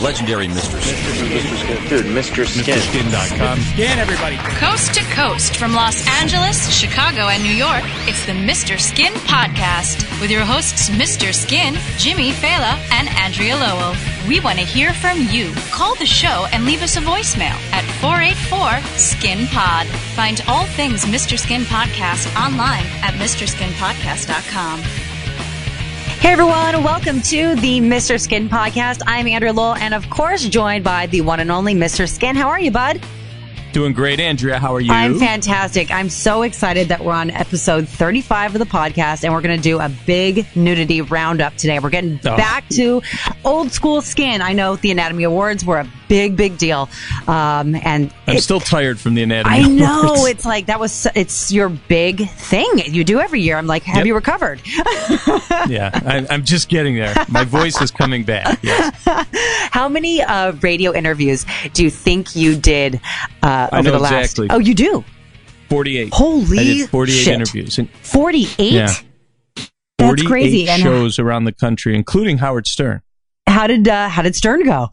legendary Mr. Skin. Mr. Skin. Dude, Mr. Skin. MrSkin.com. Skin, everybody. Coast to coast from Los Angeles, Chicago, and New York, it's the Mr. Skin Podcast with your hosts, Mr. Skin, Jimmy Fela, and Andrea Lowell. We want to hear from you. Call the show and leave us a voicemail at 484 Skin Pod. Find all things Mr. Skin Podcast online at MrSkinPodcast.com. Hey everyone, welcome to the Mr. Skin podcast. I'm Andrea Lowell and of course joined by the one and only Mr. Skin. How are you, bud? Doing great, Andrea. How are you? I'm fantastic. I'm so excited that we're on episode 35 of the podcast and we're going to do a big nudity roundup today. We're getting Oh. back to old school skin. I know the Anatomy Awards were a big, big deal. Um, and I'm it- still tired from the anatomy. I know awards. it's like that was it's your big thing you do every year. I'm like, have Yep. you recovered? yeah, I, I'm just getting there. My voice is coming back. Yes. How many uh, radio interviews do you think you did uh, over the last? exactly. Oh, you do. 48. Holy I did 48 shit. interviews. And Forty-eight. Yeah. That's 48 crazy. And shows around the country, including Howard Stern. how did uh, how did Stern go?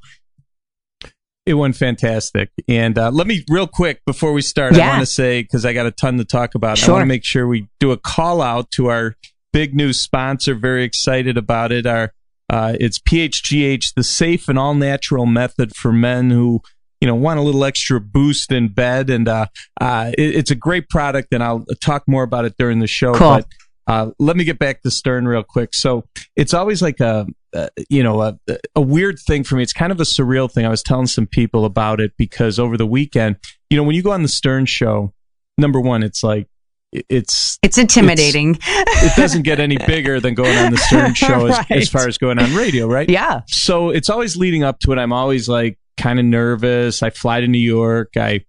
It went fantastic. And uh, let me, real quick, before we start, Yeah. I want to say, because I got a ton to talk about, I want to make sure we do a call out to our big new sponsor. Very excited about it. Our uh, It's PHGH, the safe and all natural method for men who you know want a little extra boost in bed and uh, uh, it- it's a great product and i'll talk more about it during the show Cool. but uh, let me get back to Stern real quick. So it's always like a, uh, you know, a, a weird thing for me. It's kind of a surreal thing. I was telling some people about it because over the weekend, you know, when you go on the Stern show, number one, it's like, it's, It's intimidating. it doesn't get any bigger than going on the Stern show as, Right. as far as going on radio, right? yeah. So it's always leading up to it. I'm always like kind of nervous. I fly to New York. I,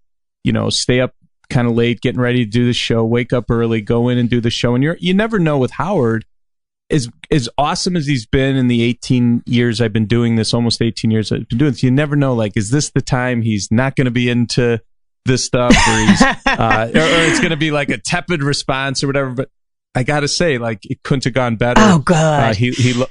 you know, stay up kind of late, getting ready to do the show, wake up early, go in and do the show. And you're, you never know with Howard, as, as awesome as he's been in the 18 years I've been doing this, almost 18 years I've been doing this, you never know, like, is this the time he's not going to be into this stuff or he's, uh, or, or it's going to be like a tepid response or whatever. But I got to say, like, it couldn't have gone better. Oh, God. Uh, he he, lo-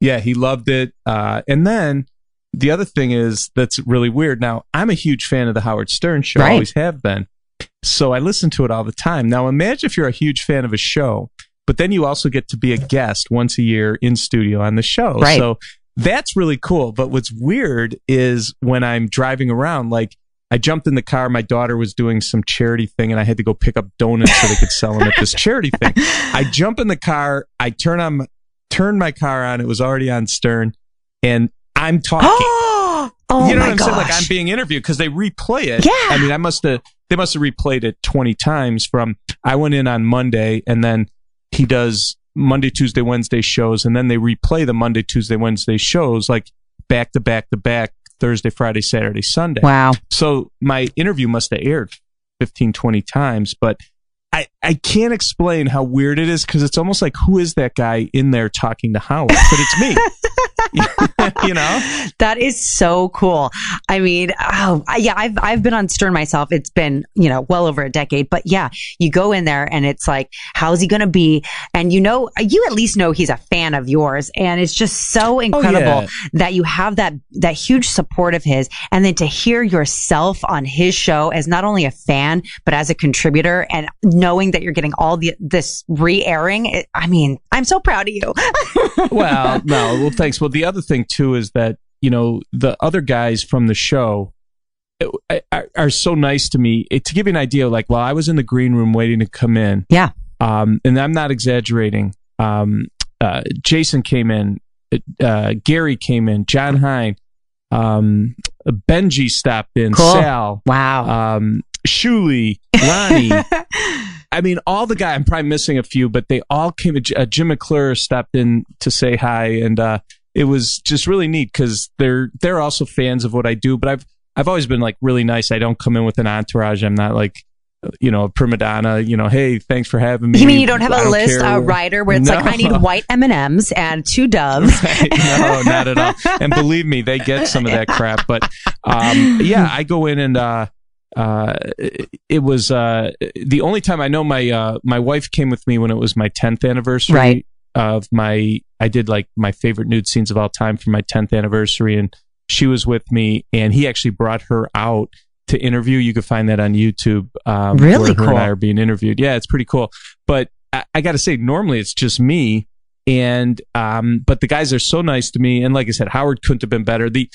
yeah, he loved it. Uh, and then the other thing is that's really weird. Now I'm a huge fan of the Howard Stern show, Right. always have been. So I listen to it all the time. Now imagine if you're a huge fan of a show, but then you also get to be a guest once a year in studio on the show. Right. So that's really cool. But what's weird is when I'm driving around, like. I jumped in the car. My daughter was doing some charity thing, and I had to go pick up donuts so they could sell them at this charity thing. I jump in the car. I turn on, turn my car on. It was already on Stern, and I'm talking. oh, you know what I'm gosh. saying? Like I'm being interviewed because they replay it. Yeah. I mean, I must have. They must have replayed it 20 times. From I went in on Monday, and then he does Monday, Tuesday, Wednesday shows, and then they replay the Monday, Tuesday, Wednesday shows like back to back to back. Thursday, Friday, Saturday, Sunday. wow. So my interview must have aired 15, 20 times, but I, I can't explain how weird it is because it's almost like who is that guy in there talking to Howard? But it's me. you know? That is so cool. I mean, oh, yeah, I've I've been on Stern myself. It's been, you know, well over a decade, but yeah, you go in there and it's like, how's he going to be? And you know, you at least know he's a fan of yours and it's just so oh, incredible yeah. that you have that that huge support of his and then to hear yourself on his show as not only a fan but as a contributor and knowing that you're getting all the this re-airing, it, I mean, I'm so proud of you. Well, no, well, thanks. Well, the other thing too is that, you know, the other guys from the show uh, are, are so nice to me. It, to give you an idea, like while I was in the green room waiting to come in, yeah. um, and I'm not exaggerating. Um, uh, Jason came in, uh, Gary came in, Jon Hein, um, Benji stopped in, Cool. Sal, Wow. um, Shuli, Ronnie. I mean, all the guys. I'm probably missing a few, but they all came. Uh, Jim McClure stepped in to say hi, and uh, it was just really neat because they're they're also fans of what I do. But I've I've always been like really nice. I don't come in with an entourage. I'm not like you know a prima donna. You know, hey, thanks for having me. You mean you don't have I a list, care. a rider where it's like, I need white M and M's and two doves. no, not at all. And believe me, they get some of that crap. But um, yeah, I go in and uh, uh, it, was uh, the only time I know my uh, my wife came with me when it was my 10th anniversary Right. of my. I did like my favorite nude scenes of all time for my 10th anniversary, and she was with me, and he actually brought her out to interview. You can find that on YouTube. Um, Really where Her and I are being interviewed. Yeah, it's pretty cool. But I, I got to say, normally it's just me. And um, but the guys are so nice to me, and like I said, Howard couldn't have been better. The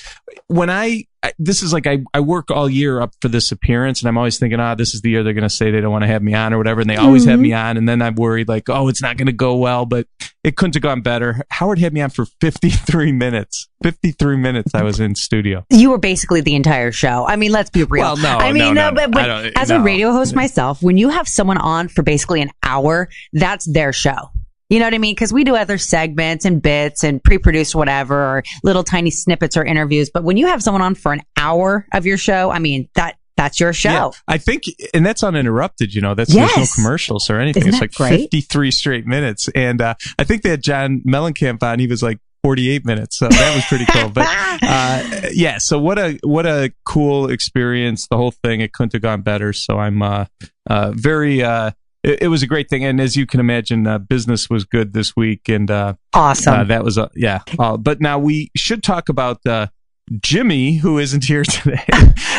when I, I this is like I, I work all year up for this appearance, and I'm always thinking, ah, this is the year they're going to say they don't want to have me on or whatever, and they always have me on, and then I'm worried like, oh, it's not going to go well, but it couldn't have gone better. Howard had me on for 53 minutes. 53 minutes I was in studio. You were basically the entire show. I mean, let's be real. Well, no, I mean, no, no, no. But as a radio host myself, when you have someone on for basically an hour, that's their show. You know what I mean? Because we do other segments and bits and pre-produced whatever, or little tiny snippets or interviews. But when you have someone on for an hour of your show, I mean that that's your show. Yeah, I think, and that's uninterrupted. You know, that's there's no commercials or anything. Isn't it's like great? 53 straight minutes, and uh, I think they had John Mellencamp on. He was like 48 minutes, so that was pretty cool. But uh, yeah, so what a what a cool experience. The whole thing it couldn't have gone better. So I'm uh, uh, very. It, it was a great thing, and as you can imagine, uh, business was good this week, and uh, Awesome. uh, that was a yeah. Uh, but now we should talk about uh, Jimmy, who isn't here today.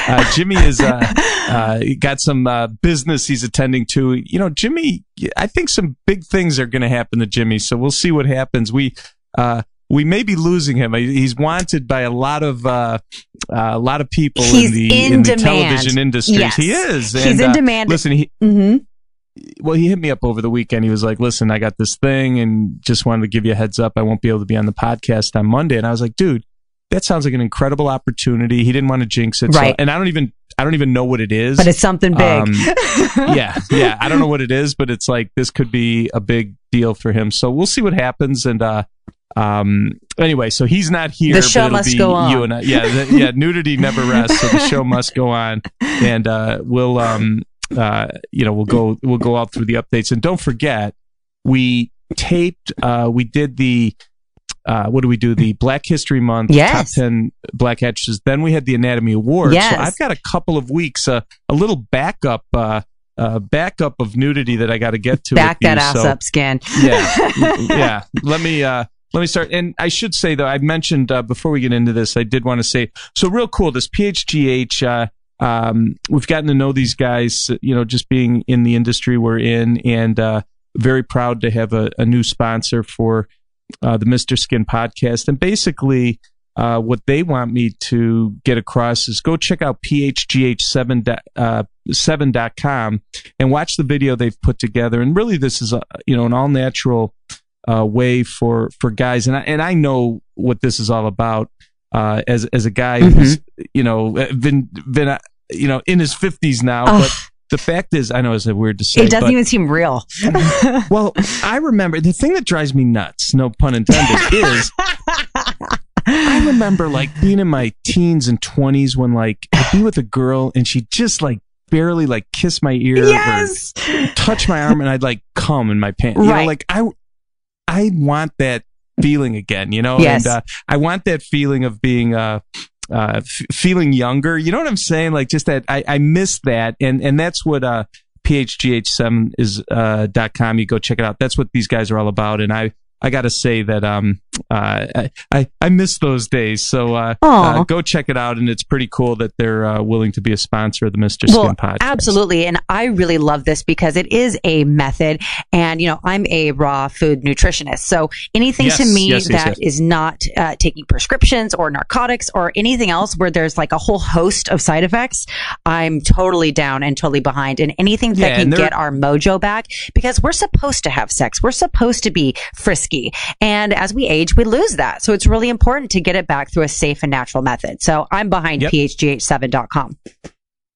uh, Jimmy is uh, uh, got some uh, business he's attending to. You know, Jimmy. I think some big things are going to happen to Jimmy. So we'll see what happens. We. Uh, we may be losing him. He's wanted by a lot of uh, uh, a lot of people He's in the in in the television industry. Yes. He is. He's in demand. Listen, he, hmm well, he hit me up over the weekend. He was like, "Listen, I got this thing, and just wanted to give you a heads up. I won't be able to be on the podcast on Monday." And I was like, "Dude, that sounds like an incredible opportunity." He didn't want to jinx it, so- Right. and I don't even, I don't even know what it is. But it's something big. Um, yeah, yeah. I don't know what it is, but it's like this could be a big deal for him. So we'll see what happens. And uh, um, anyway, so he's not here. The show must go on. You and I. Yeah, the, yeah. Nudity never rests, so the show must go on. And uh, we'll, um, uh, you know, we'll go, we'll go out through the updates. And don't forget, we taped, uh, we did the. Uh, what do we do? The Black History Month Yes. top ten Black actresses. Then we had the Anatomy Awards. Yes. So I've got a couple of weeks, uh, a little backup, uh, uh, backup of nudity that I got to get to. Back that you. ass So, up, scan. yeah, yeah. Let me uh, let me start. And I should say though, I mentioned uh, before we get into this, I did want to say so real cool. This PHGH. Um, we've gotten to know these guys, you know, just being in the industry we're in, and uh, very proud to have a, a new sponsor for uh, the Mr. Skin podcast. And basically, uh, what they want me to get across is go check out phgh7 dot- uh, 7.com and watch the video they've put together. And really, this is a you know an all natural uh, way for for guys, and I, and I know what this is all about. Uh, as as a guy who's you know been been uh, you know in his fifties now, but the fact is, I know it's weird to say, It doesn't but- even seem real. well, I remember the thing that drives me nuts, no pun intended, is I remember like being in my teens and 20s when like I'd be with a girl and she just like barely like kiss my ear yes. or touch my arm and I'd like come in my pants. You know, like I I want that feeling again, you know? Yes. And uh, I want that feeling of being uh uh, f- feeling younger. You know what I'm saying? Like just that I, I miss that. And, and that's what, uh, phgh7 is, uh, dot com. You go check it out. That's what these guys are all about. And I, I gotta say that, um, I, I, I miss those days. So, uh, uh, go check it out. And it's pretty cool that they're, uh, willing to be a sponsor of the Mr. Skin Well, podcast. absolutely. And I really love this because it is a method. And, you know, I'm a raw food nutritionist. So anything Yes, to me yes, yes, that is yes. not uh, taking prescriptions or narcotics or anything else where there's like a whole host of side effects, I'm totally down and totally behind. And anything that Yeah, can get our mojo back because we're supposed to have sex. We're supposed to be frisky. And as we age, we lose that. So it's really important to get it back through a safe and natural method. So I'm behind Yep. phgh7.com.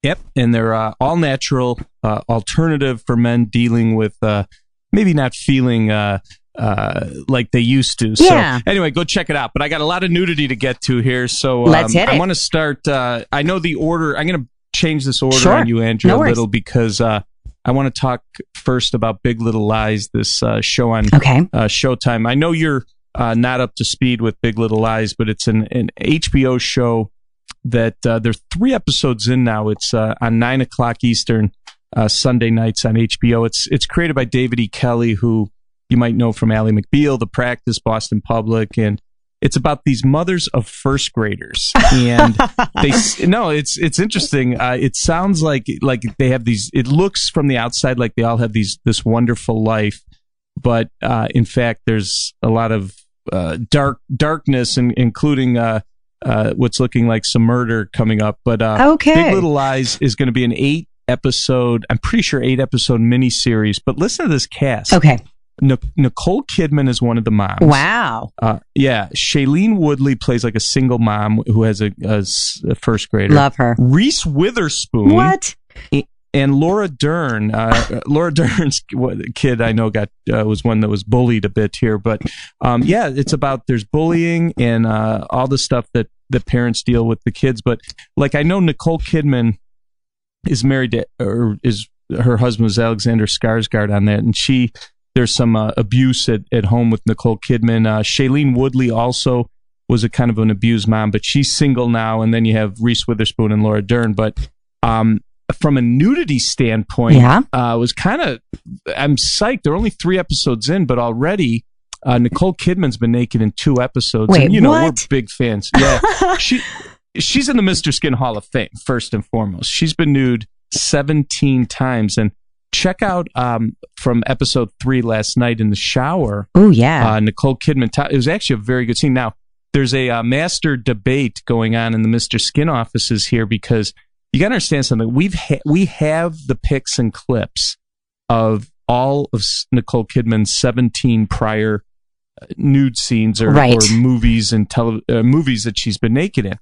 Yep, and they're uh, all natural uh, alternative for men dealing with uh, maybe not feeling uh, uh, like they used to. Yeah. So anyway, go check it out. But I got a lot of nudity to get to here, so um, Let's hit it. I want to start. Uh, I know the order. I'm going to change this order Sure. on you, Andrew, No a little because uh, I want to talk first about Big Little Lies, this uh, show on Okay. uh, Showtime. I know you're uh, not up to speed with Big Little Lies, but it's an, an HBO show that uh, there's three episodes in now. It's uh, on nine o'clock Eastern uh, Sunday nights on HBO. It's it's created by David E. Kelley, who you might know from Ally McBeal, The Practice, Boston Public, and It's about these mothers of first graders, and they no, it's it's interesting. Uh, it sounds like like they have these. It looks from the outside like they all have these this wonderful life, but uh, in fact, there's a lot of uh, dark darkness, and including uh, uh, what's looking like some murder coming up. But uh, Okay. Big Little Lies is going to be an eight episode. I'm pretty sure eight episode miniseries. But listen to this cast. Okay. Nic- Nicole Kidman is one of the moms. Wow. Uh, yeah, Shailene Woodley plays like a single mom who has a first grader. Love her. Reese Witherspoon What? And Laura Dern. Uh, Laura Dern's kid, I know, got uh, was one that was bullied a bit here, but um, yeah, it's about there's bullying and uh, all the stuff that the parents deal with the kids. But like I know Nicole Kidman is married to or is her husband was Alexander Skarsgård on that, and she there's some uh, abuse at, at home with Nicole Kidman. Uh, Shailene Woodley also was a kind of an abused mom, but she's single now. And then you have Reese Witherspoon and Laura Dern. But um, from a nudity standpoint, Yeah. uh, was kind of I'm psyched. They're only three episodes in, but already. Uh, Nicole Kidman's been naked in two episodes, Wait, and you know what? we're big fans. Yeah, she she's in the Mr. Skin Hall of Fame first and foremost. She's been nude 17 times, and check out um, from episode three last night in the shower. Oh yeah. Uh, Nicole Kidman. it was actually a very good scene. Now there's a uh, master debate going on in the Mr. Skin offices here because you got to understand something. We've ha- we have the pics and clips of all of Nicole Kidman's 17 prior uh, nude scenes or, Right. or movies and tele- uh, movies that she's been naked in.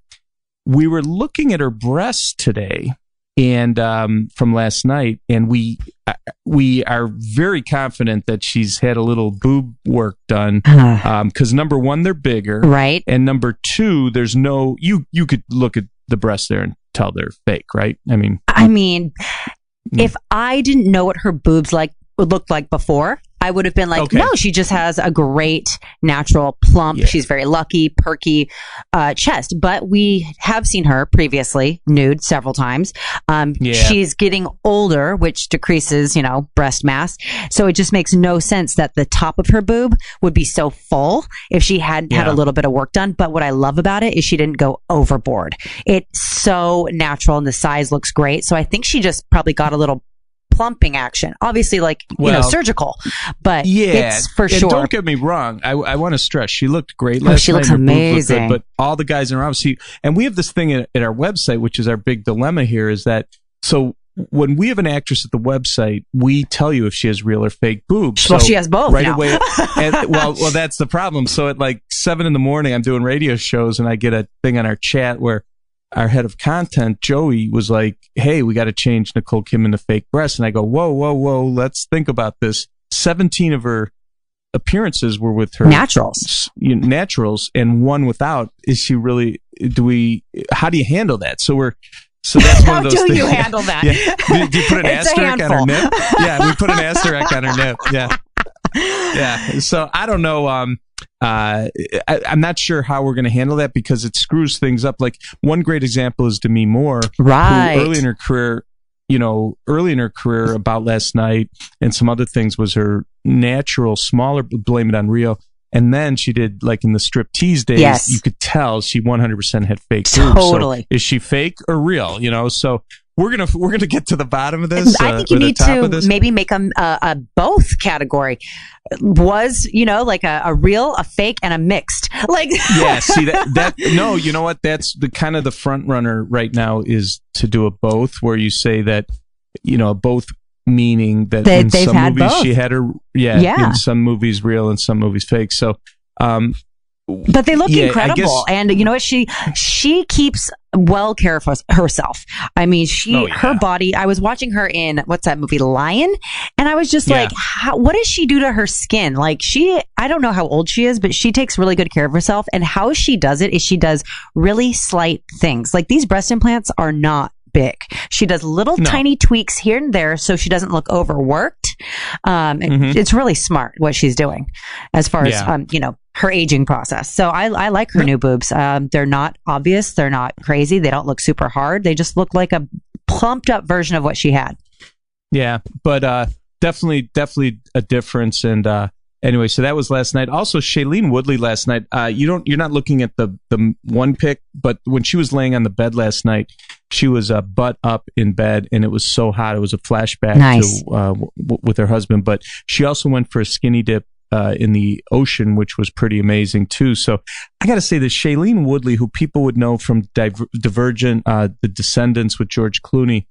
We were looking at her breasts today and um, from last night, and we uh, we are very confident that she's had a little boob work done because number one, they're bigger, right. and number two, there's no you you could look at the breasts there and tell they're fake, right? I mean, I mean, Mm. if I didn't know what her boobs like looked like before, I would have been like, Okay. no, she just has a great natural plump. Yeah. She's very lucky, perky uh, chest. But we have seen her previously nude several times. Um, Yeah. She's getting older, which decreases, you know, breast mass. So it just makes no sense that the top of her boob would be so full if she hadn't had a little bit of work done. But what I love about it is she didn't go overboard. It's so natural and the size looks great. So I think she just probably got a little plumping action. Obviously, like, you know, surgical, but yeah, it's for sure. Don't get me wrong. I, I want to stress she looked great Oh, last she night. looks amazing. good, but all the guys in her office, see, and we have this thing at, at our website, which is our big dilemma here, is that so when we have an actress at the website, we tell you if she has real or fake boobs. Well, So she has both right now. away. and, well, well, that's the problem. So at like seven in the morning, I'm doing radio shows, and I get a thing on our chat where our head of content, Joey, was like, "Hey, we got to change Nicole Kidman to fake breasts." And I go, "Whoa, whoa, whoa! Let's think about this." Seventeen of her appearances were with her Naturals. you know, naturals, and one without. Is she really? Do we? How do you handle that? So we're. So that's one of those How do things. you handle that? Yeah. Do, you put an asterisk on her nip? Yeah, we put an asterisk on her nip. Yeah. Yeah. So I don't know. Um, uh, I, I'm not sure how we're going to handle that because it screws things up. Like one great example is Demi Moore, Right. who early in her career, you know, early in her career, about last night and some other things was her natural, smaller, blame it on Rio. And then she did like in the strip tease days, Yes. you could tell she 100% had fake boobs. So Totally. is she fake or real? You know, so we're gonna we're gonna get to the bottom of this. I uh, think you need to maybe make a, a, a both category. Was you know like a, a real, a fake, and a mixed. Like yeah, see that that no, you know what? That's the kind of the front runner right now is to do a both, where you say that you know both meaning that They- in some movies both. she had her yeah, Yeah. in some movies real and some movies fake. So um but they look Yeah, incredible guess- and you know what she she keeps well care us- herself i mean she Oh, yeah. her body i was watching her in what's that movie lion and i was just Yeah. like how, what does she do to her skin like she i don't know how old she is but she takes really good care of herself and how she does it is she does really slight things like these breast implants are not big she does little No. tiny tweaks here and there so she doesn't look overworked um, Mhm. it's really smart what she's doing as far as um, you know her aging process. So I, I like her new boobs. Um, they're not obvious. They're not crazy. They don't look super hard. They just look like a plumped up version of what she had. yeah, but uh definitely definitely a difference and uh anyway, so that was last night. Also, Shailene Woodley last night. Uh, you don't, you're not looking at the the one pic, but when she was laying on the bed last night, she was uh, butt up in bed, and it was so hot. It was a flashback Nice. to uh, w- with her husband. But she also went for a skinny dip. Uh, in the ocean, which was pretty amazing too. So I got to say that Shailene Woodley, who people would know from Diver- Divergent, uh, The Descendants with George Clooney,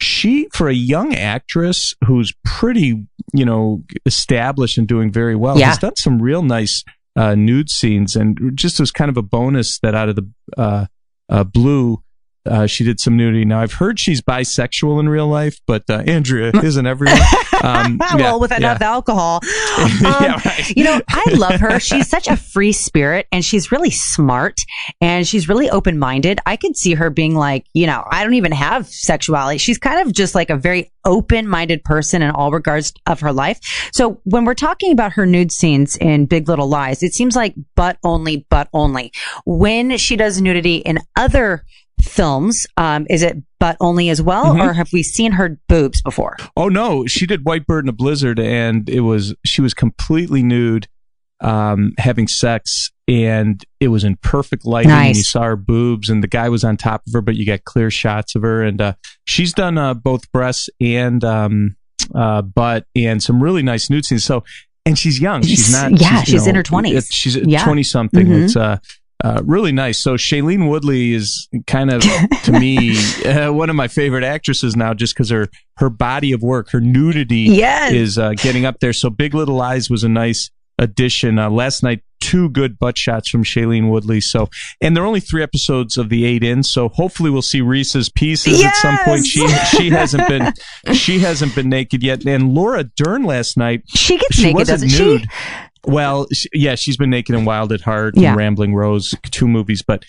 she for a young actress who's pretty you know established and doing very well Yeah. has done some real nice uh, nude scenes and just as kind of a bonus that out of the uh, uh, blue uh, she did some nudity. Now I've heard she's bisexual in real life, but uh, Andrea isn't everyone. Um, well, with enough yeah. alcohol. Um, Yeah, right. You know, I love her. She's such a free spirit and she's really smart and she's really open minded. I could see her being like, you know, I don't even have sexuality. She's kind of just like a very open minded person in all regards of her life. So when we're talking about her nude scenes in Big Little Lies, it seems like butt only, butt only. When she does nudity in other films, um, is it but only as well, Mhm. or have we seen her boobs before? Oh no, she did White Bird in a Blizzard, and it was she was completely nude, um, having sex, and it was in perfect lighting. And you saw her boobs, and the guy was on top of her, but you got clear shots of her. And uh, she's done uh, both breasts and um, uh, butt, and some really nice nude scenes. So, and she's young. She's not. Yeah, you she's in her 20s. it- She's Yeah. twenty something. Mhm. It's uh. Uh, really nice. So Shailene Woodley is kind of, to me, uh, one of my favorite actresses now, just because her her body of work, her nudity, Yes. is uh, getting up there. So Big Little Lies was a nice addition. Uh, last night, two good butt shots from Shailene Woodley. So, and there are only three episodes of the eight in. So hopefully we'll see Reese's Pieces at some point. She she hasn't been she hasn't been naked yet. And Laura Dern last night, She gets she naked, wasn't doesn't nude. she? Well, she, yeah, she's been naked and Wild at Heart Yeah. and Rambling Rose, two movies, but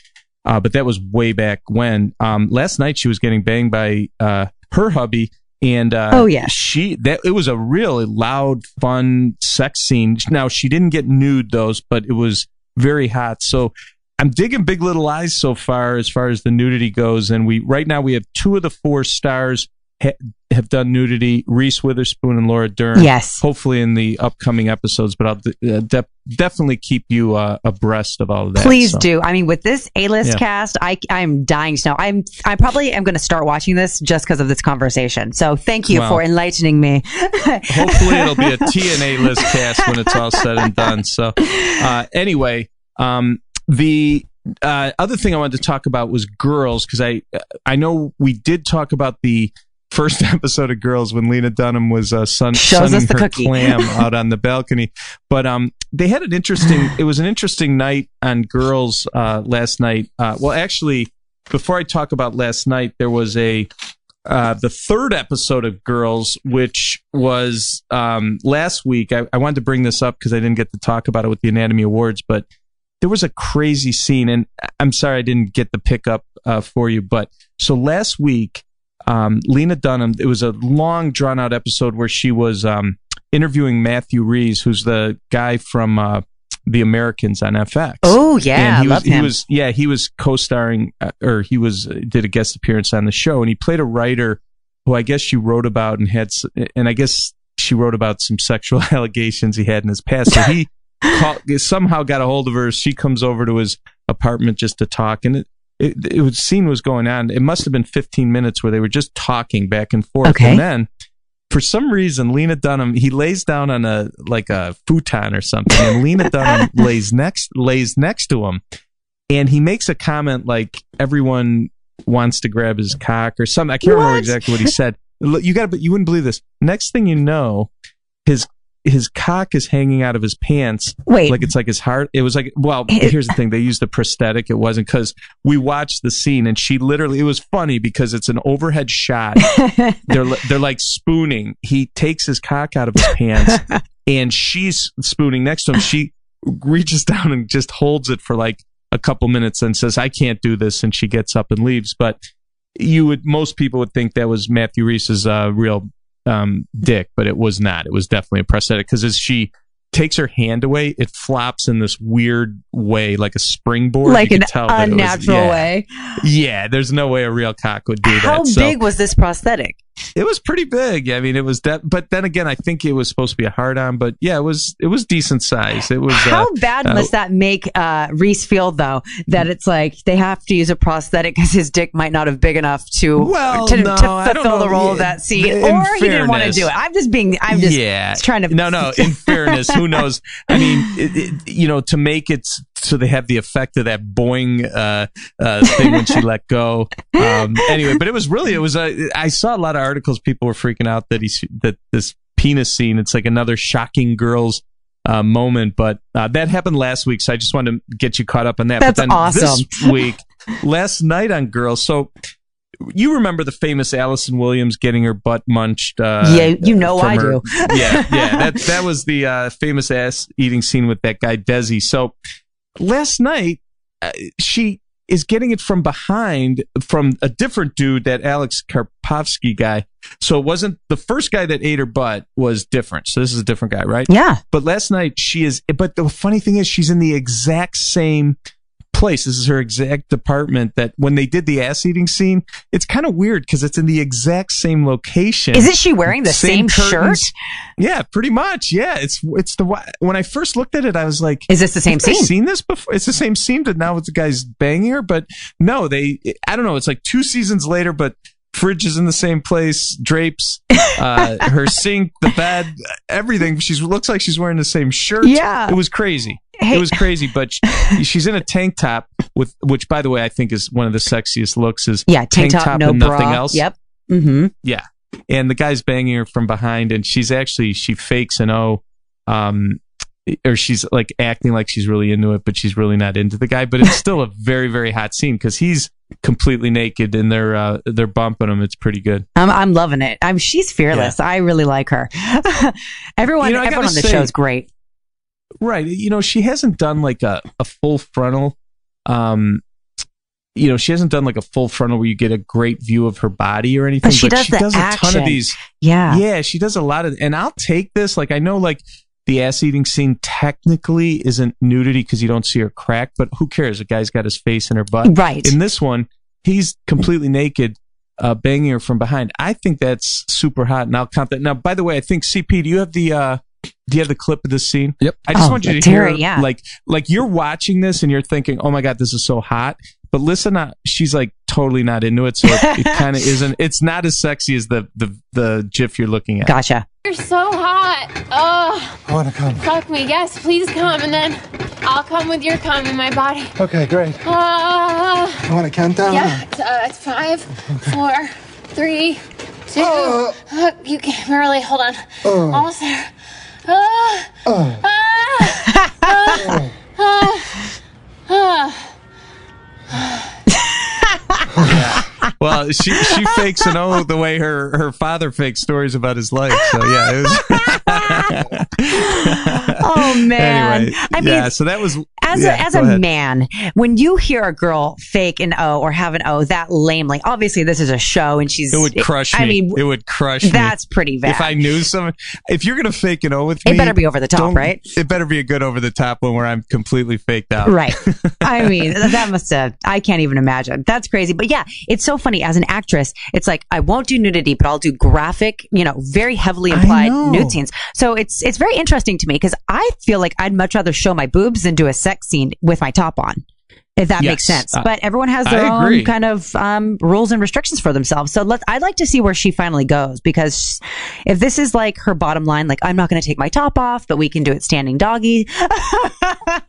uh, but that was way back when. Um, last night she was getting banged by uh, her hubby, and uh, Oh, yeah. she that it was a really loud, fun sex scene. Now she didn't get nude those, but it was very hot. So I'm digging Big Little Lies so far as far as the nudity goes, and we right now we have two of the four stars ha- have done nudity: Reese Witherspoon and Laura Dern Yes. hopefully in the upcoming episodes, but I'll de- uh, de- definitely keep you uh, abreast of all of that. Please so. do. I mean, with this A-list Yeah. cast, I I'm dying to know. I'm I probably am going to start watching this just because of this conversation. So thank you Wow. for enlightening me. Hopefully it'll be a TNA list cast when it's all said and done. So uh, anyway, um, the uh, other thing I wanted to talk about was girls because I I know we did talk about the first episode of Girls when Lena Dunham was uh, sun, Shows sunning her cookie. clam out on the balcony, but um they had an interesting it was an interesting night on Girls uh, last night. Uh, well, actually, before I talk about last night, there was a uh, the third episode of Girls, which was um, last week. I, I wanted to bring this up because I didn't get to talk about it with the Anatomy Awards, but there was a crazy scene, and I'm sorry I didn't get the pickup uh, for you. But so last week, um, Lena Dunham, it was a long, drawn out episode where she was um, interviewing Matthew Rhys, who's the guy from uh, The Americans on FX oh yeah, and he was love him. he was yeah he was co-starring uh, or he was did a guest appearance on the show and he played a writer who I guess she wrote about and had and I guess she wrote about some sexual allegations he had in his past. So he call, somehow got a hold of her. She comes over to his apartment just to talk and it it, it was scene was going on it must have been 15 minutes where they were just talking back and forth Okay. and then for some reason, Lena Dunham he lays down on a like a futon or something, and Lena Dunham lays next lays next to him, and he makes a comment like everyone wants to grab his cock or something. I can't remember exactly what he said. You got to, but you wouldn't believe this. Next thing you know, his his cock is hanging out of his pants Wait, like it's like his heart. It was like, well, here's the thing: they used a prosthetic. It wasn't because we watched the scene, and she literally. It was funny because it's an overhead shot. they're they're like spooning. He takes his cock out of his pants, and she's spooning next to him. She reaches down and just holds it for like a couple minutes, and says, "I can't do this," and she gets up and leaves. But you would most people would think that was Matthew Rhys's uh, real um, dick, but it was not. It was definitely a prosthetic because as she takes her hand away, it flops in this weird way, like a springboard. like You an that was- unnatural yeah. way. Yeah, there's no way a real cock would do How that. How big was this prosthetic? It was pretty big. I mean, it was that, but then again, I think it was supposed to be a hard on, but yeah, it was, it was decent size. It was, How uh, bad uh, must that make uh, Rhys feel though? That it's like they have to use a prosthetic because his dick might not have big enough to Well, to, no, to fulfill the role of that scene, or he didn't want to do it. I'm just being. I'm just yeah. trying to. No, no. In fairness, who knows? I mean, it, it, you know, to make it so they have the effect of that boing uh, uh, thing when she let go. Um, anyway, but it was really it was. A, I saw a lot of articles. People were freaking out that he that this penis scene. It's like another shocking girls. Uh, moment, but uh, that happened last week, so I just wanted to get you caught up on that. That's but then awesome. This week, last night on Girls, so you remember the famous Allison Williams getting her butt munched? Uh, Yeah, you know I her- do. yeah, yeah. That that was the uh, famous ass eating scene with that guy Desi. So last night, uh, she is getting it from behind from a different dude, that Alex Karpovsky guy. So it wasn't the first guy that ate her butt was different. So this is a different guy, right? Yeah, But last night she is. But the funny thing is, she's in the exact same place. This is her exact department. That when they did the ass eating scene, it's kind of weird because it's in the exact same location. isn't she wearing the same, shirt? curtains. Yeah, pretty much. Yeah, it's it's the when I first looked at it, I was like, Is this the same scene? seen this before? It's the same scene, but now it's the guy's banging her. But no, they. I don't know. It's like two seasons later, but fridge is in the same place, drapes, uh, her sink, the bed, everything. She looks like she's wearing the same shirt. Yeah. it was crazy. Hey- It was crazy, but she, she's in a tank top with, which, by the way, I think is one of the sexiest looks. Is Yeah, tank, top, no and bra. nothing else Yep. Mm-hmm. Yeah. And the guy's banging her from behind and she's actually she fakes an o um or she's like acting like she's really into it but she's really not into the guy but it's still a very very hot scene because he's completely naked and they're uh they're bumping him it's pretty good I'm, I'm loving it. I'm, she's fearless. I really like her. everyone, You know, everyone on the show is great. Right you know she hasn't done like a, a full frontal um you know she hasn't done like a full frontal where you get a great view of her body or anything But she does she does a ton of these Yeah. Yeah, she does a lot of, and I'll take this. Like, I know, like, the ass eating scene technically isn't nudity because you don't see her crack, but who cares? A guy's got his face in her butt. Right. In this one, he's completely naked, uh, banging her from behind. I think that's super hot, and I'll count that. Now, by the way, I think CP, do you have the, uh, do you have the clip of this scene? Yep. I just Oh, want you to Terry, hear, yeah. like, like you're watching this and you're thinking, "Oh my god, this is so hot," but listen, uh, she's like totally not into it, so it, it kind of isn't. It's not as sexy as the the the GIF you're looking at. Gotcha. You're so hot. Oh, I want to come. fuck me. Yes, please come, and then I'll come with your cum in my body. Okay, great. Ah, You want to count down? yeah. It's, uh, it's five, four, three, two. Oh. Uh, you can't really. Hold on. Oh. Almost there. Well, she she fakes an O the way her her father fakes stories about his life. So yeah, it was. Oh man. anyway, I mean, yeah. So that was as yeah, a, as a ahead. man, when you hear a girl fake an O or have an O that lamely, obviously this is a show and she's. It would crush me. I mean, it would crush me. that's pretty bad. If I knew someone, if you're gonna fake an O with me, It better be over the top, right? It better be a good over the top one where I'm completely faked out. Right. I mean, that must have, I can't even imagine. That's crazy. But yeah, it's so funny. As an actress, it's like, I won't do nudity, but I'll do graphic, you know, very heavily implied nude scenes. So it's, it's very interesting to me because I feel like I'd much rather show my boobs than do a sex scene with my top on. If that Yes. makes sense. Uh, but everyone has their I agree. own kind of um, rules and restrictions for themselves. So let I'd like to see where she finally goes because if this is like her bottom line, like I'm not going to take my top off, but we can do it standing doggy.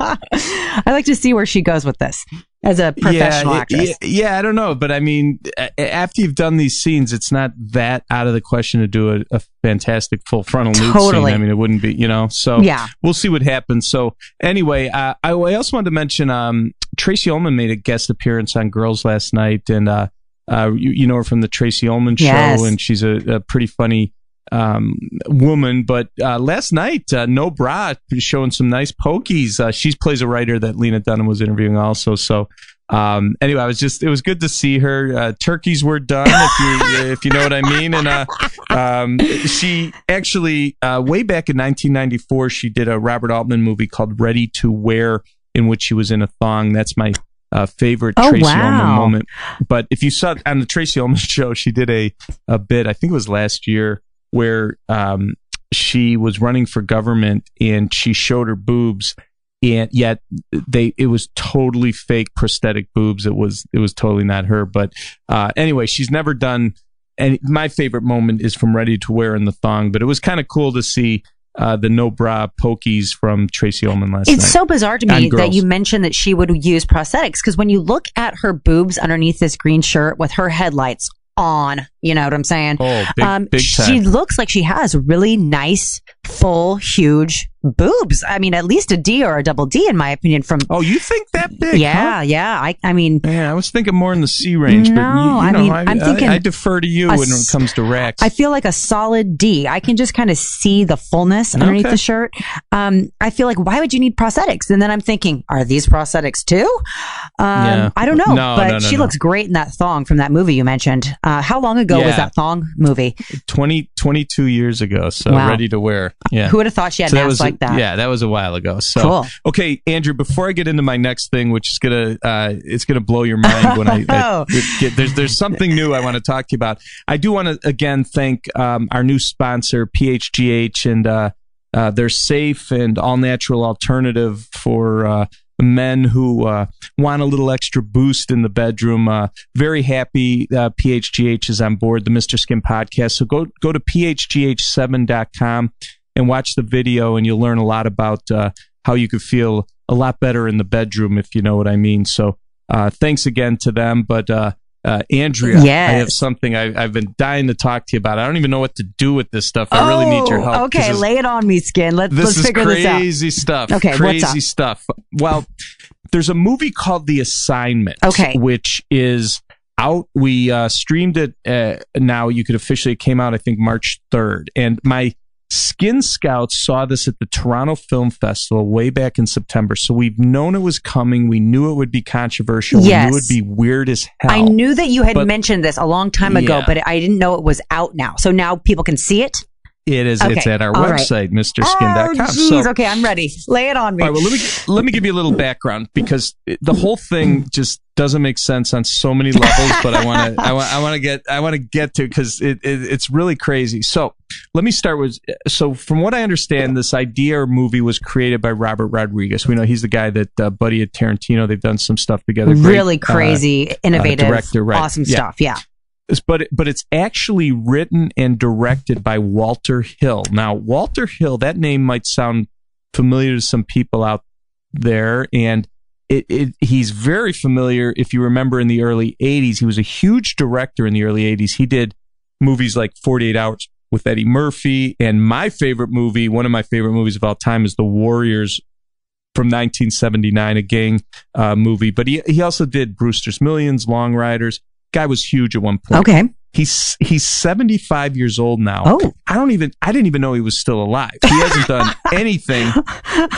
I'd like to see where she goes with this as a professional yeah, actress. Yeah, yeah, I don't know, but I mean, after you've done these scenes, it's not that out of the question to do a, a fantastic full frontal nude Totally. scene. I mean, it wouldn't be, you know. So Yeah. we'll see what happens. So anyway, uh, I, I also wanted to mention um, Tracey Ullman made a guest appearance on Girls last night, and uh, uh, you, you know her from the Tracey Ullman show, Yes. and she's a, a pretty funny um, woman. But uh, last night, uh, No Bra showing some nice pokies. Uh, she plays a writer that Lena Dunham was interviewing also. So um, anyway, I was just it was good to see her. Uh, turkeys were done, if you if you know what I mean. And uh, um, she actually uh, way back in 1994, she did a Robert Altman movie called Ready to Wear, in which she was in a thong. That's my uh, favorite Oh, Tracey wow. Ullman moment. But if you saw on the Tracey Ullman show, she did a a bit. I think it was last year where um, she was running for government and she showed her boobs. And yet they, it was totally fake prosthetic boobs. It was, it was totally not her. But uh, anyway, she's never done. And my favorite moment is from Ready to Wear in the thong. But it was kind of cool to see uh, the no bra pokies from Tracey Ullman last It's night. It's so bizarre to me that you mentioned that she would use prosthetics because when you look at her boobs underneath this green shirt with her headlights on, you know what I'm saying? oh, big, um, big she looks like she has really nice, full, huge boobs. I mean, at least a D or a double D, in my opinion. From Oh, you think that big? yeah, huh? yeah. I, I mean, Man, I was thinking more in the C range, but you, No, you I know, mean, I, I'm thinking I, defer to you when it comes to racks. I feel like a solid D. I can just kind of see the fullness underneath Okay. the shirt. Um, I feel like why would you need prosthetics? And then I'm thinking, are these prosthetics too? Um, Yeah. I don't know, No, but no, no, she no. looks great in that thong from that movie you mentioned. Uh, how long ago was Yeah. that thong movie? 20, 22 years ago, so Wow. ready to wear. Yeah. Who would have thought she had So was like that? Yeah, that was a while ago. So Cool. okay, Andrew. Before I get into my next thing, which is gonna uh, it's gonna blow your mind when I, Oh. I get, there's there's something new I want to talk to you about. I do want to again thank um, our new sponsor PHGH and uh, uh, their safe and all natural alternative for. Uh, Men who uh, want a little extra boost in the bedroom. Uh, very happy uh, PHGH is on board the Mr. Skin podcast. So go go to phgh7.com and watch the video, and you'll learn a lot about uh, how you could feel a lot better in the bedroom, if you know what I mean. So, uh, thanks again to them. But uh, Andrea, Yes. I have something I, I've been dying to talk to you about. I don't even know what to do with this stuff. I really need your help. Oh, Okay, lay it on me, Skin. Let's this let's figure this out. crazy stuff. Okay, crazy stuff. Well, there's a movie called The Assignment. Okay. which is out. We uh, streamed it uh, now. You could officially. It came out, I think, March third. And my Skin Scouts saw this at the Toronto Film Festival way back in September. So we've known it was coming. We knew it would be controversial. Yes. We knew it would be weird as hell. I knew that you had But- mentioned this a long time ago, Yeah. but I didn't know it was out now. So now people can see it. It is. It's at our all right. website, MrSkin.com. Oh, So- Okay, I'm ready. Lay it on me. All right, well, let me let me give you a little background because the whole thing just doesn't make sense on so many levels. But I want to I want I want to get I want to get to because it, it it's really crazy. So let me start with so from what I understand, this idea or movie was created by Robert Rodriguez. We know he's the guy that uh, buddy at Tarantino. They've done some stuff together. Great, really uh, crazy, innovative, director, right. awesome Yeah. stuff. Yeah. But but it's actually written and directed by Walter Hill. Now, Walter Hill, that name might sound familiar to some people out there, and it, it he's very familiar. If you remember in the early '80s, he was a huge director in the early '80s. He did movies like 48 Hours with Eddie Murphy, and my favorite movie, one of my favorite movies of all time, is The Warriors from 1979, a gang uh, movie. But he he also did Brewster's Millions, Long Riders. Guy was huge at one point. Okay. He's he's 75 years old now. Oh. I don't even I didn't even know he was still alive. He hasn't done anything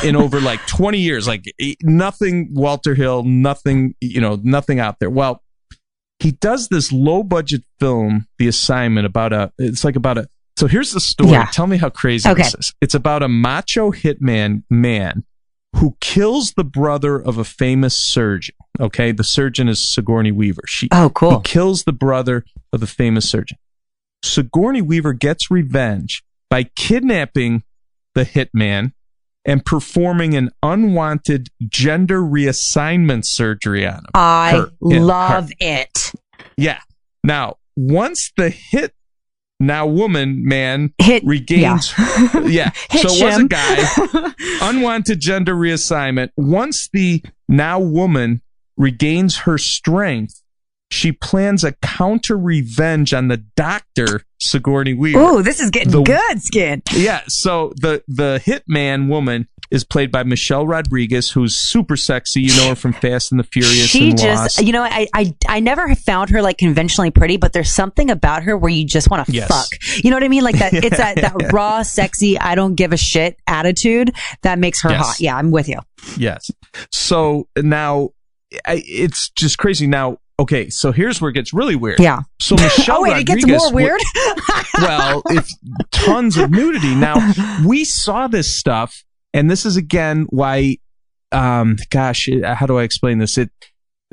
in over like 20 years. Like nothing Walter Hill, nothing, you know, nothing out there. Well, he does this low budget film, The Assignment about a it's like about a So here's the story. Yeah. Tell me how crazy Okay. this is. It's about a macho hitman man who kills the brother of a famous surgeon. Okay, the surgeon is Sigourney Weaver. She Oh, cool. he kills the brother of the famous surgeon. Sigourney Weaver gets revenge by kidnapping the hitman and performing an unwanted gender reassignment surgery on him. I Her. Yeah, love it. Yeah. Now, once the hit now woman man Hit regains yeah, Hit so it was a guy unwanted gender reassignment once the now woman regains her strength she plans a counter revenge on the doctor Sigourney Weaver. Ooh, this is getting The- good, Skin. Yeah, so the the hitman woman is played by Michelle Rodriguez, who's super sexy. You know her from Fast and the Furious She just, Lost. you know, I, I, I never found her like conventionally pretty, but there's something about her where you just want to Yes. fuck. You know what I mean? Like that, it's that, that raw, sexy, I don't give a shit attitude that makes her Yes. hot. Yeah, I'm with you. Yes. So now I, it's just crazy. Now, okay, so here's where it gets really weird. Yeah. So Michelle oh, wait, it gets more weird? well, it's tons of nudity. Now, we saw this stuff, and this is again why, um, gosh, how do I explain this? It,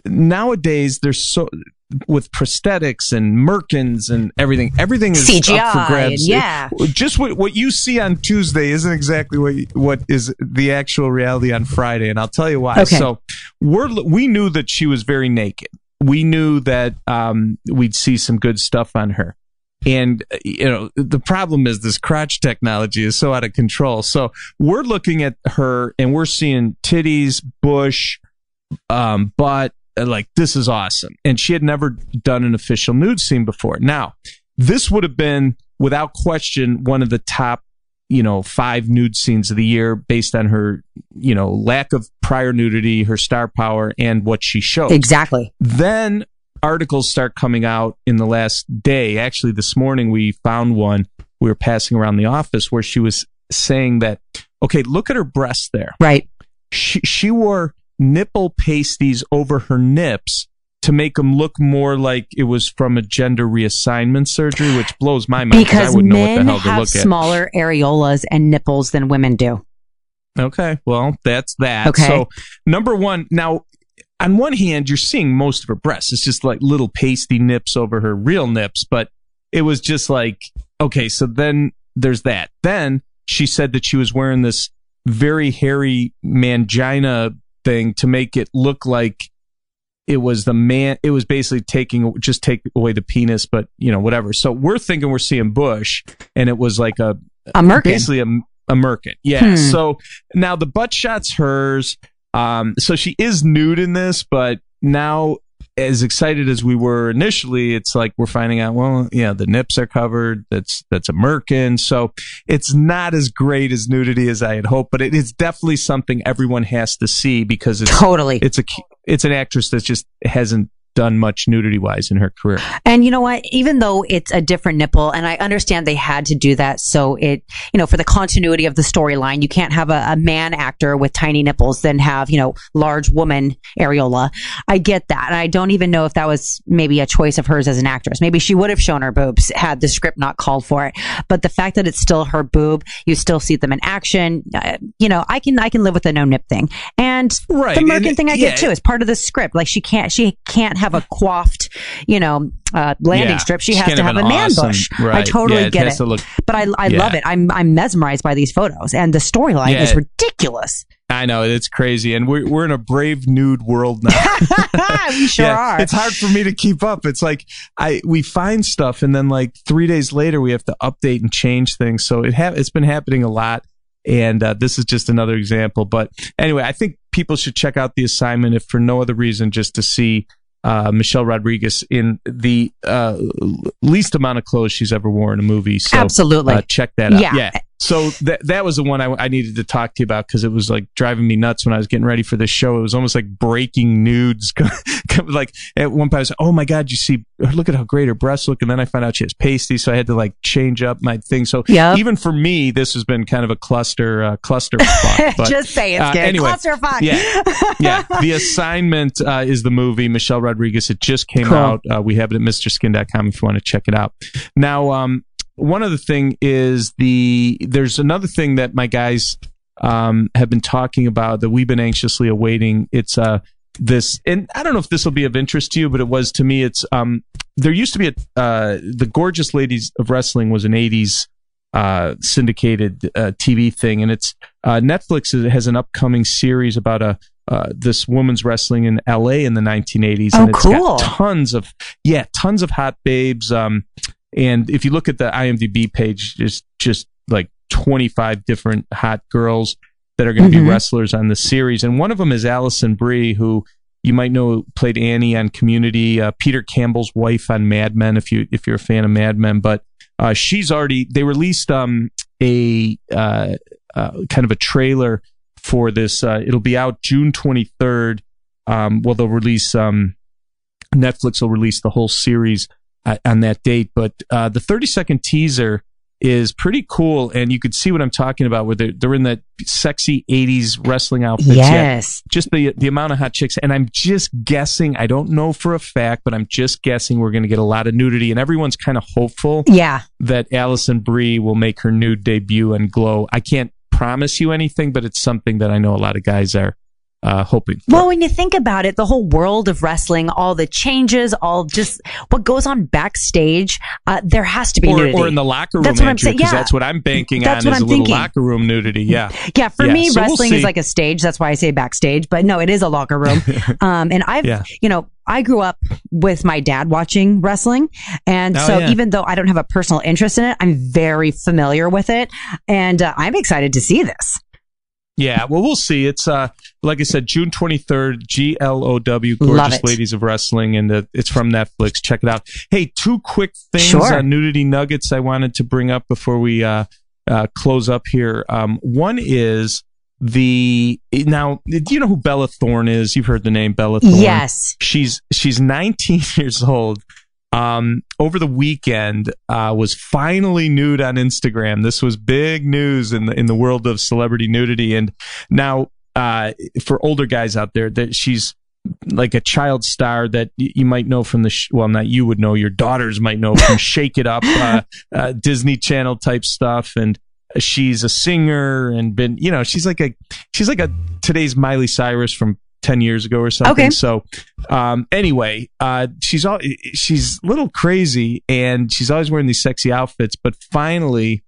nowadays there's so with prosthetics and merkins and everything everything is up for CGI, grabs yeah. It- just what, what you see on tuesday isn't exactly what what is the actual reality on friday and i'll tell you why Okay. so we're we knew that she was very naked we knew that um, we'd see some good stuff on her and uh, you know the problem is this crotch technology is so out of control so we're looking at her and we're seeing titties bush um, but uh, like this is awesome. And she had never done an official nude scene before. Now, this would have been without question one of the top, you know, five nude scenes of the year based on her, you know, lack of prior nudity, her star power, and what she showed. Exactly. Then articles start coming out in the last day. Actually, this morning we found one we were passing around the office where she was saying that, okay, look at her breasts there Right. she she wore nipple pasties over her nips to make them look more like it was from a gender reassignment surgery, which blows my mind because I wouldn't know what the men hell to have look smaller areolas and nipples than women do. Okay, well that's that. Okay. So number one, now on one hand, you're seeing most of her breasts. It's just like little pasty nips over her real nips, but it was just like okay. So then there's that. Then she said that she was wearing this very hairy mangina thing to make it look like it was the man it was basically taking just take away the penis but you know whatever so we're thinking we're seeing bush and it was like a A merkin. basically a, a merkin yeah Hmm. so now the butt shot's hers um so she is nude in this but now as excited as we were initially it's like we're finding out well yeah the nips are covered that's that's a merkin so it's not as great as nudity as i had hoped but it is definitely something everyone has to see because it's Totally. it's a it's an actress that just hasn't done much nudity wise in her career. And you know what? Even though it's a different nipple, and I understand they had to do that so it, you know, for the continuity of the storyline, you can't have a, a man actor with tiny nipples then have, you know, large woman areola. I get that. And I don't even know if that was maybe a choice of hers as an actress. Maybe she would have shown her boobs had the script not called for it. But the fact that it's still her boob, you still see them in action. Uh, you know, I can, I can live with the no nip thing. And Right, the Merkin thing I yeah. get too. It's part of the script. Like she can't, she can't have a coiffed, you know, uh, landing Yeah. strip. She She has to have a an man awesome- bush. I totally Yeah, get it. look- but I, I Yeah. love it. I'm, I'm mesmerized by these photos and the storyline is ridiculous. I know it's crazy, and we're we're in a brave nude world now. we sure Yeah, are. It's hard for me to keep up. It's like I we find stuff, and then like three days later, we have to update and change things. So it ha- it's been happening a lot, and uh, this is just another example. But anyway, I think people should check out the assignment if for no other reason, just to see uh, Michelle Rodriguez in the uh, least amount of clothes she's ever worn in a movie. So Absolutely. uh, check that out. Yeah. Yeah. So that that was the one I, I needed to talk to you about because it was like driving me nuts when I was getting ready for this show. It was almost like breaking nudes. like at one point, I was like, "Oh my god, you see? Look at how great her breasts look." And then I found out she has pasty, so I had to like change up my thing. So Yep. even for me, this has been kind of a cluster uh, cluster. fuck. But, Just say it's uh, good. anyway, Clusterfuck. yeah, yeah. The assignment uh, is the movie Michelle Rodriguez. It just came Cool. out. Uh, we have it at MrSkin.com if you want to check it out. Now, um, one other thing is the there's another thing that my guys um, have been talking about that we've been anxiously awaiting. It's uh this, and I don't know if this will be of interest to you, but it was to me. It's um there used to be a uh, the Gorgeous Ladies of Wrestling was an '80s uh, syndicated uh, TV thing, and it's uh, Netflix has an upcoming series about a uh, this woman's wrestling in L.A. in the 1980s, Oh, and it's cool. got tons of yeah, tons of hot babes. Um, and if you look at the IMDb page, just just like 25 different hot girls that are going to Mhm. be wrestlers on the series, and one of them is Alison Brie, who you might know played Annie on Community, uh, Peter Campbell's wife on Mad Men. If you if you're a fan of Mad Men, but uh, she's already they released um, a uh, uh, kind of a trailer for this. Uh, it'll be out June 23rd. Um, well, they'll release um, Netflix will release the whole series on that date, but uh, the 30 second teaser is pretty cool, and you could see what I'm talking about. Where they're, they're in that sexy 80s wrestling outfits. Yeah, Yes. just the the amount of hot chicks and i'm just guessing i don't know for a fact but i'm just guessing we're going to get a lot of nudity and everyone's kind of hopeful Yeah. that alison brie will make her nude debut and glow i can't promise you anything but it's something that i know a lot of guys are uh, hoping. For. Well, when you think about it, the whole world of wrestling, all the changes, all just what goes on backstage, uh, there has to be or, nudity. or in the locker room, That's what I'm saying. Yeah. that's what I'm banking That's on what is I'm a little thinking. locker room nudity. Yeah. Yeah, for Yeah, me, so we'll wrestling is like a stage. That's why I say backstage. But no, it is a locker room. um, and I've, Yeah. you know, I grew up with my dad watching wrestling, and Oh, so yeah. even though I don't have a personal interest in it, I'm very familiar with it, and uh, I'm excited to see this. Yeah, well, we'll see. It's uh, like I said, June twenty third, G L O W, gorgeous ladies of wrestling, and uh, it's from Netflix. Check it out. Hey, two quick things Sure. on nudity nuggets I wanted to bring up before we uh, uh, close up here. Um, one is the now. Do you know who Bella Thorne is? You've heard the name Bella Thorne. Yes, she's she's 19 years old um over the weekend uh was finally nude on instagram. This was big news in the in the world of celebrity nudity. And now uh for older guys out there that she's like a child star that you might know from the sh- well not you would know your daughters might know from shake it up uh, uh disney channel type stuff. And she's a singer and been you know she's like a she's like a today's miley cyrus from 10 years ago or something Okay. so um anyway uh she's all she's a little crazy and she's always wearing these sexy outfits but finally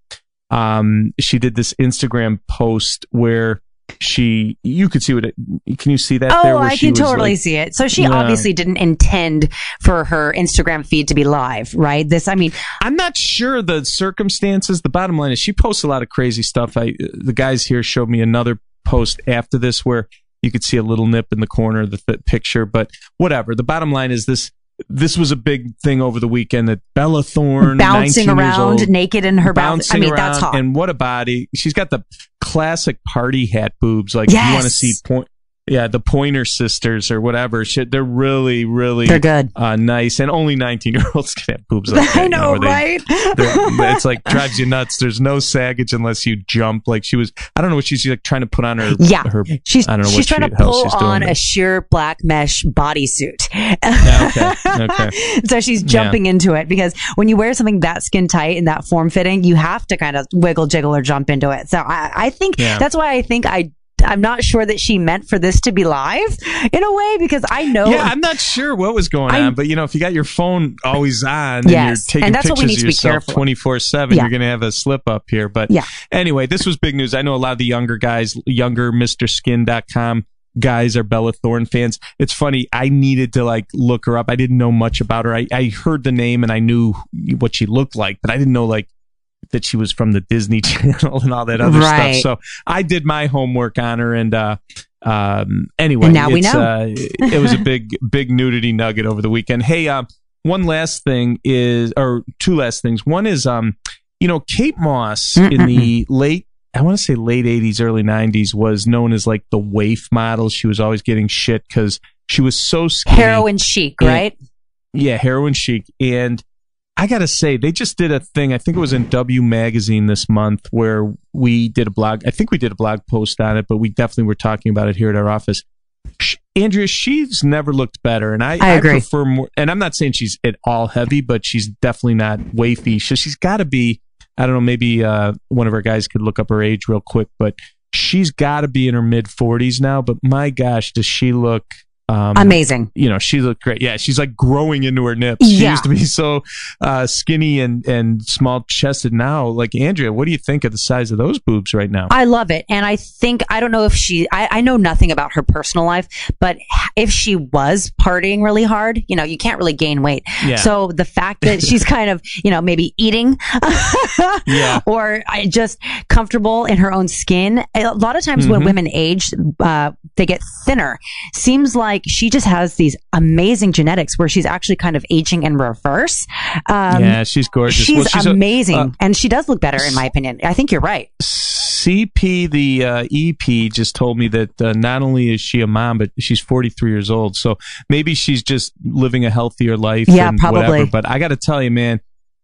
um she did this instagram post where she you could see what it can you see that there Oh, where I can totally like- see it. So she Yeah. obviously didn't intend for her Instagram feed to be live, right? This, I mean, I'm not sure the circumstances. The bottom line is she posts a lot of crazy stuff. I the guys here showed me another post after this where you could see a little nip in the corner of the th- picture, but whatever. The bottom line is this. This was a big thing over the weekend that Bella Thorne bouncing around old, naked in her bath. bouncing I mean, around, that's hot. And what a body! She's got the classic party hat boobs. Like you want to see point. Yeah, the Pointer Sisters or whatever. Shit, they're really, really They're good. uh, nice, and only nineteen year olds can have boobs like that. I you know, where they- right? it's like drives you nuts. There's no saggage unless you jump. Like she was, I don't know what she's like trying to put on her. Yeah. her. She's I don't know she's trying she, to pull on a sheer black mesh bodysuit. okay, okay. so she's jumping into it because when you wear something that skin tight and that form fitting, you have to kind of wiggle, jiggle, or jump into it. So I, I think Yeah. that's why I think I. I'm not sure that she meant for this to be live in a way because I know Yeah, I'm not sure what was going I- on, but you know, if you got your phone always on and you're taking and that's what we pictures need of yourself careful. 24 seven, Yeah. you're going to have a slip up here. But Yeah. anyway, this was big news. I know a lot of the younger guys, younger MrSkin.com guys are Bella Thorne fans. It's funny. I needed to like look her up. I didn't know much about her. I, I heard the name and I knew what she looked like, but I didn't know like that she was from the Disney Channel and all that other Right. stuff. So I did my homework on her and, uh, um, anyway, And now we know. Uh, it was a big, big nudity nugget over the weekend. Hey, um, one last thing is, or two last things. One is, um, you know, Kate Moss in the late, I want to say late 80s, early 90s was known as like the waif model. She was always getting shit because she was so skinny. heroin chic, right? Yeah, heroin chic. And I got to say, they just did a thing. I think it was in W Magazine this month where we did a blog. I think we did a blog post on it, but we definitely were talking about it here at our office. Sh- Andrea, she's never looked better. And I, I agree. prefer more. And I'm not saying she's at all heavy, but she's definitely not wafy. So she's got to be, I don't know, maybe uh, one of our guys could look up her age real quick, but she's got to be in her mid 40s now. But my gosh, does she look. Um, Amazing. you know, she looked great. Yeah, she's like growing into her nips. She Yeah. used to be so uh, skinny and and small chested. Now, like Andrea, what do you think of the size of those boobs right now? I love it. And I think, I don't know if she, I, I know nothing about her personal life, but if she was partying really hard, you know, you can't really gain weight. Yeah. So the fact that she's kind of, you know, maybe eating Yeah. or uh, just comfortable in her own skin. A lot of times when Mhm. women age, uh, they get thinner. Seems like she just has these amazing genetics where she's actually kind of aging in reverse. Um, yeah, she's gorgeous. She's, Well, she's a- amazing, uh, and she does look better, in my opinion. I think you're right. CP, the uh, EP, just told me that uh, not only is she a mom, but she's 43 years old. So maybe she's just living a healthier life. Yeah, and probably. Whatever. But I got to tell you, man,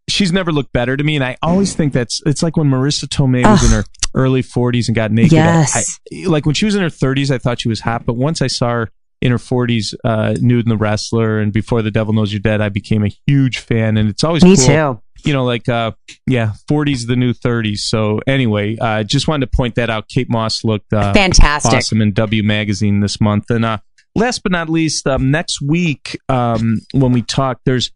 she's never looked better to me. And I always think that's it's like when Marisa Tomei was in her early 40s and got naked. Yes. I- like when she was in her 30s, I thought she was hot. But once I saw her in her 40s, uh, nude in the wrestler, and before the Devil Knows You're Dead, I became a huge fan. And it's always Me cool too. you know, like uh, yeah, 40s the new 30s. So anyway, uh, just wanted to point that out. Kate Moss looked uh, Fantastic. awesome in W Magazine this month, and uh, last but not least, um, next week um, when we talk, there's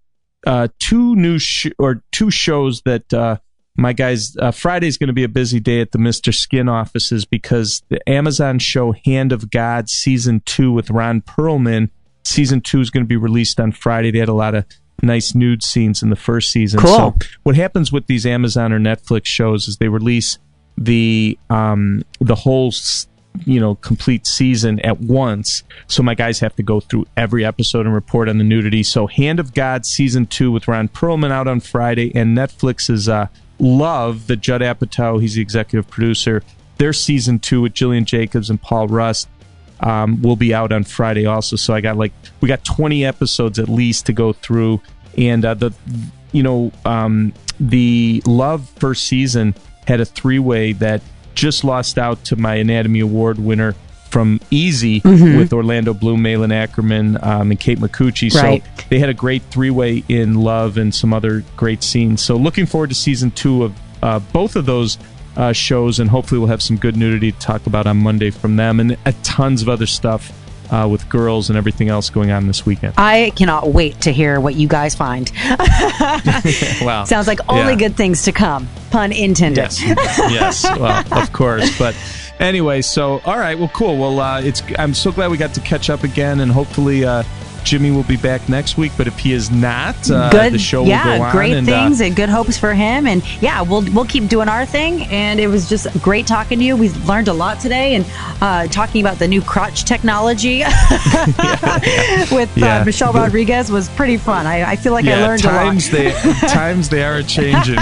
uh, two new sh- or two shows that uh, my guys. Uh, Friday's going to be a busy day at the Mister Skin offices because the Amazon show Hand of God season two with Ron Perlman. Season two is going to be released on Friday. They had a lot of nice nude scenes in the first season. Cool. So what happens with these Amazon or Netflix shows is they release the um the whole you know complete season at once so my guys have to go through every episode and report on the nudity so hand of god season two with ron perlman out on friday and netflix's uh love the judd apatow he's the executive producer their season two with gillian jacobs and paul rust um, will be out on Friday also. So I got like we got 20 episodes at least to go through, and uh, the you know um, the Love first season had a three way that just lost out to my Anatomy Award winner from Easy with Orlando Bloom, Malin Akerman, um, and Kate Micucci. Right. So they had a great three way in Love and some other great scenes. So looking forward to season two of uh, both of those uh, shows, and hopefully we'll have some good nudity to talk about on Monday from them, and uh, tons of other stuff uh, with girls and everything else going on this weekend. I cannot wait to hear what you guys find. wow, Sounds like only Yeah. good things to come. Pun intended. Yes, yes. Well, of course, but anyway. So, all right. Well, cool. Well, uh, it's. I'm so glad we got to catch up again, and hopefully. Uh, Jimmy will be back next week, but if he is not, uh, good, the show yeah, will go on. great and, uh, things and good hopes for him. And yeah, we'll we'll keep doing our thing. And it was just great talking to you. We learned a lot today, and uh, talking about the new crotch technology with Yeah. uh, Michelle Rodriguez was pretty fun. I, I feel like I learned times a lot. they times they are changing.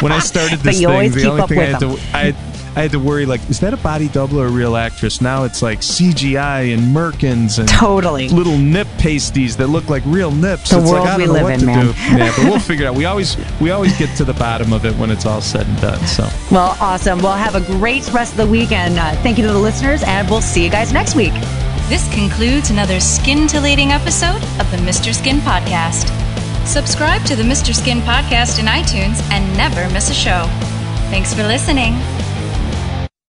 When I started this thing, the only thing I had to I, I had to worry like, is that a body double or a real actress? Now it's like CGI and merkins and Totally. little nip pasties that look like real nips. The it's world like, I don't we know live what in, to man. do. Yeah, but we'll figure it out. We always we always get to the bottom of it when it's all said and done. So Well, awesome. Well, have a great rest of the week, and uh, thank you to the listeners. And we'll see you guys next week. This concludes another scintillating episode of the Mr. Skin Podcast. Subscribe to the Mr. Skin Podcast in iTunes and never miss a show. Thanks for listening.